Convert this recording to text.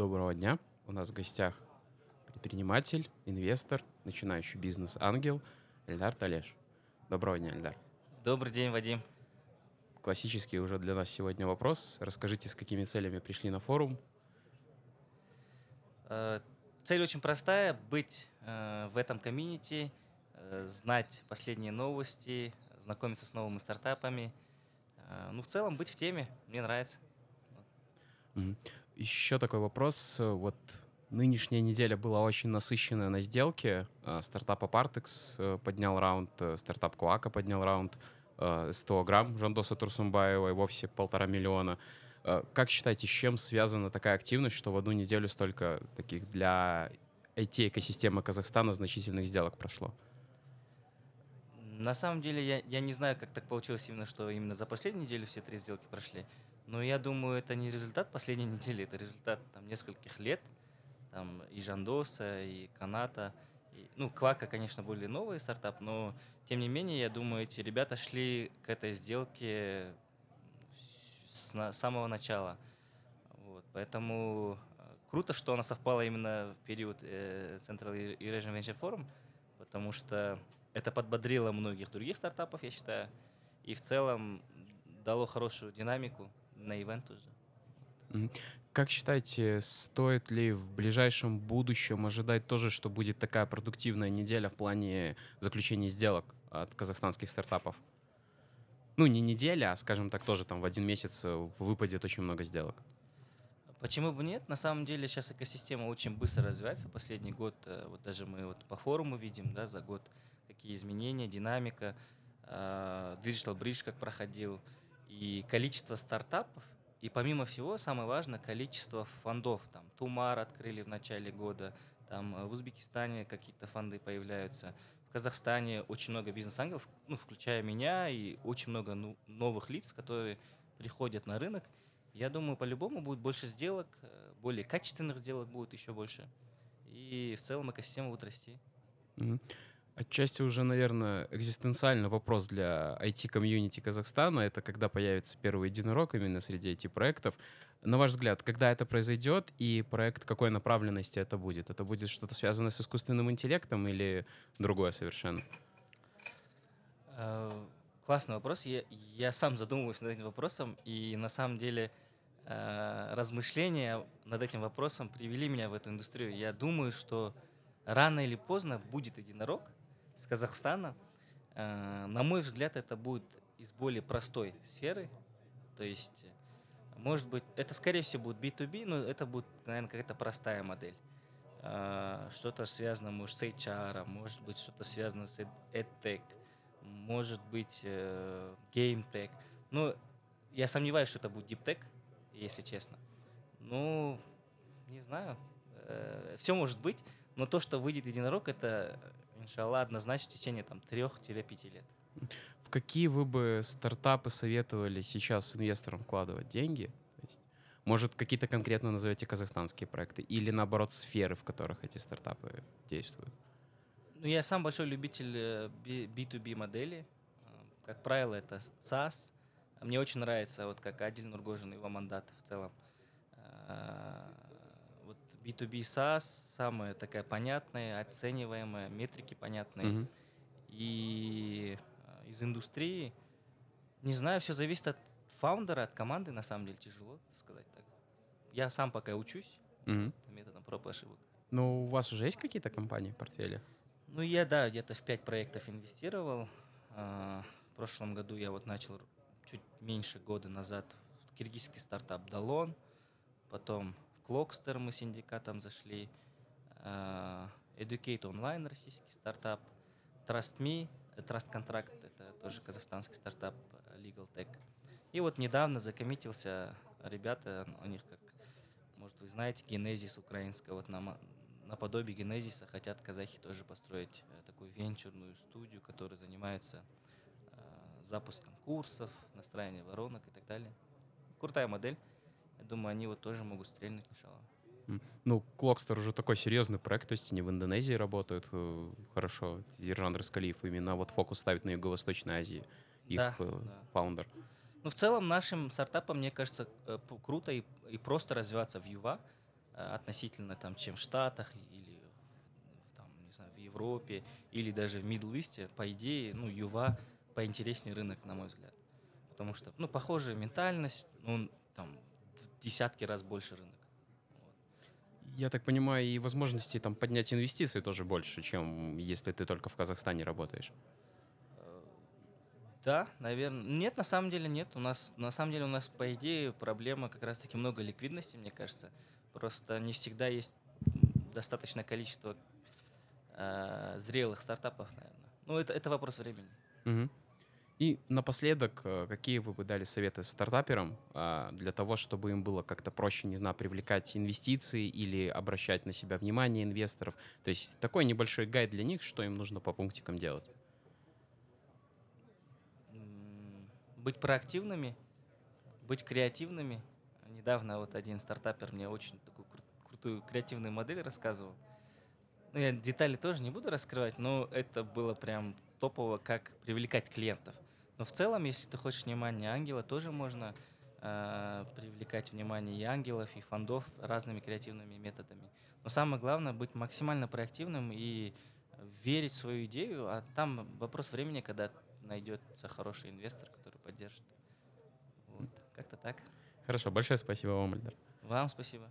Доброго дня. У нас в гостях предприниматель, инвестор, начинающий бизнес-ангел Эльдар Талеш. Доброго дня, Эльдар. Добрый день, Вадим. Классический уже для нас сегодня вопрос. Расскажите, с какими целями пришли на форум? Э, цель очень простая — быть э, в этом комьюнити, э, знать последние новости, знакомиться с новыми стартапами. Ну, в целом, быть в теме. Мне нравится. Еще такой вопрос. Вот нынешняя неделя была очень насыщенная на сделке. Стартап Apartex поднял раунд, стартап Куака поднял раунд. 100 грамм Жандоса Турсумбаева и вовсе полтора миллиона. Э, как считаете, с чем связана такая активность, что в одну неделю столько таких для IT-экосистемы Казахстана значительных сделок прошло? На самом деле я, я не знаю, как так получилось именно, что именно за последнюю неделю все три сделки прошли. Но я думаю, это не результат последней недели, это результат там, нескольких лет. Там и Жандоса, и Каната – ну, Квака, конечно, более новый стартап, но тем не менее, я думаю, эти ребята шли к этой сделке с самого начала. Вот, поэтому э, круто, что она совпала именно в период э, Central Eurasian Venture Forum, потому что это подбодрило многих других стартапов, я считаю, и в целом дало хорошую динамику на ивент уже. Как считаете, стоит ли в ближайшем будущем ожидать тоже, что будет такая продуктивная неделя в плане заключения сделок от казахстанских стартапов? Ну, не неделя, а, скажем так, тоже там в один месяц э, выпадет очень много сделок. Почему бы нет? На самом деле сейчас экосистема очень быстро развивается. Последний год, э, вот даже мы вот по форуму видим, да, за год какие изменения, динамика, э, Digital Bridge как проходил, и количество стартапов, и помимо всего, самое важное, количество фондов. Там Тумар открыли в начале года, там э, в Узбекистане какие-то фонды появляются. В Казахстане очень много бизнес-ангелов, ну, включая меня, и очень много ну, новых лиц, которые приходят на рынок. Я думаю, по-любому будет больше сделок, э, более качественных сделок будет еще больше. И в целом экосистема будет расти. Mm-hmm. Отчасти уже, наверное, экзистенциальный вопрос для IT-комьюнити Казахстана. Это когда появится первый единорог именно среди IT-проектов. На ваш взгляд, когда это произойдет и проект какой направленности это будет? Это будет что-то связанное с искусственным интеллектом или другое совершенно? Э, классный вопрос. Я, я сам задумываюсь над этим вопросом, и на самом деле э, размышления над этим вопросом привели меня в эту индустрию. Я думаю, что рано или поздно будет единорог – с Казахстана. Э, на мой взгляд, это будет из более простой сферы. То есть, может быть, это скорее всего будет B2B, но это будет, наверное, какая-то простая модель. Э, что-то связано, может, с HR, может быть, что-то связано с EdTech, может быть, э, GameTech. Но я сомневаюсь, что это будет DeepTech, если честно. Ну, не знаю. Все может быть, но то, что выйдет единорог, это иншаллах, однозначно в течение там 3-5 лет. В какие вы бы стартапы советовали сейчас инвесторам вкладывать деньги? То есть, может, какие-то конкретно назовете казахстанские проекты или, наоборот, сферы, в которых эти стартапы действуют? Ну, я сам большой любитель B2B э, модели. Э, как правило, это SaaS. Мне очень нравится, вот как Адиль Нургожин, его мандат в целом. Э, B2B SaaS самая такая понятная, оцениваемая, метрики понятные. Mm-hmm. И э, из индустрии, не знаю, все зависит от фаундера, от команды, на самом деле тяжело сказать так. Я сам пока учусь mm-hmm. методом проб и ошибок. Ну, у вас уже есть какие-то компании в портфеле? Ну, я, да, где-то в пять проектов инвестировал. А, в прошлом году я вот начал чуть меньше года назад киргизский стартап Далон, потом Клокстер мы синдикатом зашли, э, Educate Online российский стартап, TrustMe, э, Trust Contract, это тоже казахстанский стартап э, Legal Tech. И вот недавно закоммитился ребята, у них как, может вы знаете, Генезис украинская, вот на, наподобие Генезиса хотят казахи тоже построить такую венчурную студию, которая занимается запуском курсов, настраиванием воронок и так далее. Крутая модель. Я думаю, они вот тоже могут стрельнуть иншалла. Ну, Клокстер уже такой серьезный проект, то есть они в Индонезии работают э, хорошо. Ержан Раскалиев именно вот фокус ставит на Юго-Восточной Азии, их да, э, да. фаундер. Ну, в целом нашим стартапам, мне кажется, э, круто и, и просто развиваться в Юва. относительно там, чем в Штатах или там, не знаю, в Европе или даже в Мидлисте, по идее, ну, Юва поинтереснее рынок, на мой взгляд. Потому что, ну, похожая ментальность, ну, там, десятки раз больше рынок. Я так понимаю, и возможности там поднять инвестиции тоже больше, чем если ты только в Казахстане работаешь. Да, наверное. Нет, на самом деле нет. У нас, на самом деле, у нас, по идее, проблема как раз-таки много ликвидности, мне кажется. Просто не всегда есть достаточное количество э, зрелых стартапов, наверное. Ну, это, это вопрос времени. Мгм. И напоследок, э, какие вы бы дали советы стартаперам а, для того, чтобы им было как-то проще, не знаю, привлекать инвестиции или обращать на себя внимание инвесторов? То есть такой небольшой гайд для них, что им нужно по пунктикам делать. Быть проактивными, быть креативными. Недавно вот один стартапер мне очень такую кру- крутую креативную модель рассказывал. Ну, я детали тоже не буду раскрывать, но это было прям топово, как привлекать клиентов. Но в целом, если ты хочешь внимание ангела, тоже можно э, привлекать внимание и ангелов, и фондов разными креативными методами. Но самое главное быть максимально проактивным и верить в свою идею, а там вопрос времени, когда найдется хороший инвестор, который поддержит. Вот, как-то так. Хорошо, большое спасибо вам, Альдар. Вам спасибо.